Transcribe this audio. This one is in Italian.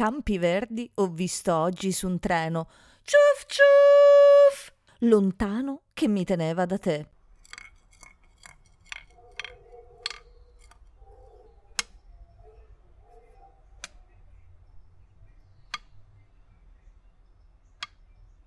Campi Verdi ho visto oggi su un treno, ciuf ciuf, lontano che mi teneva da te.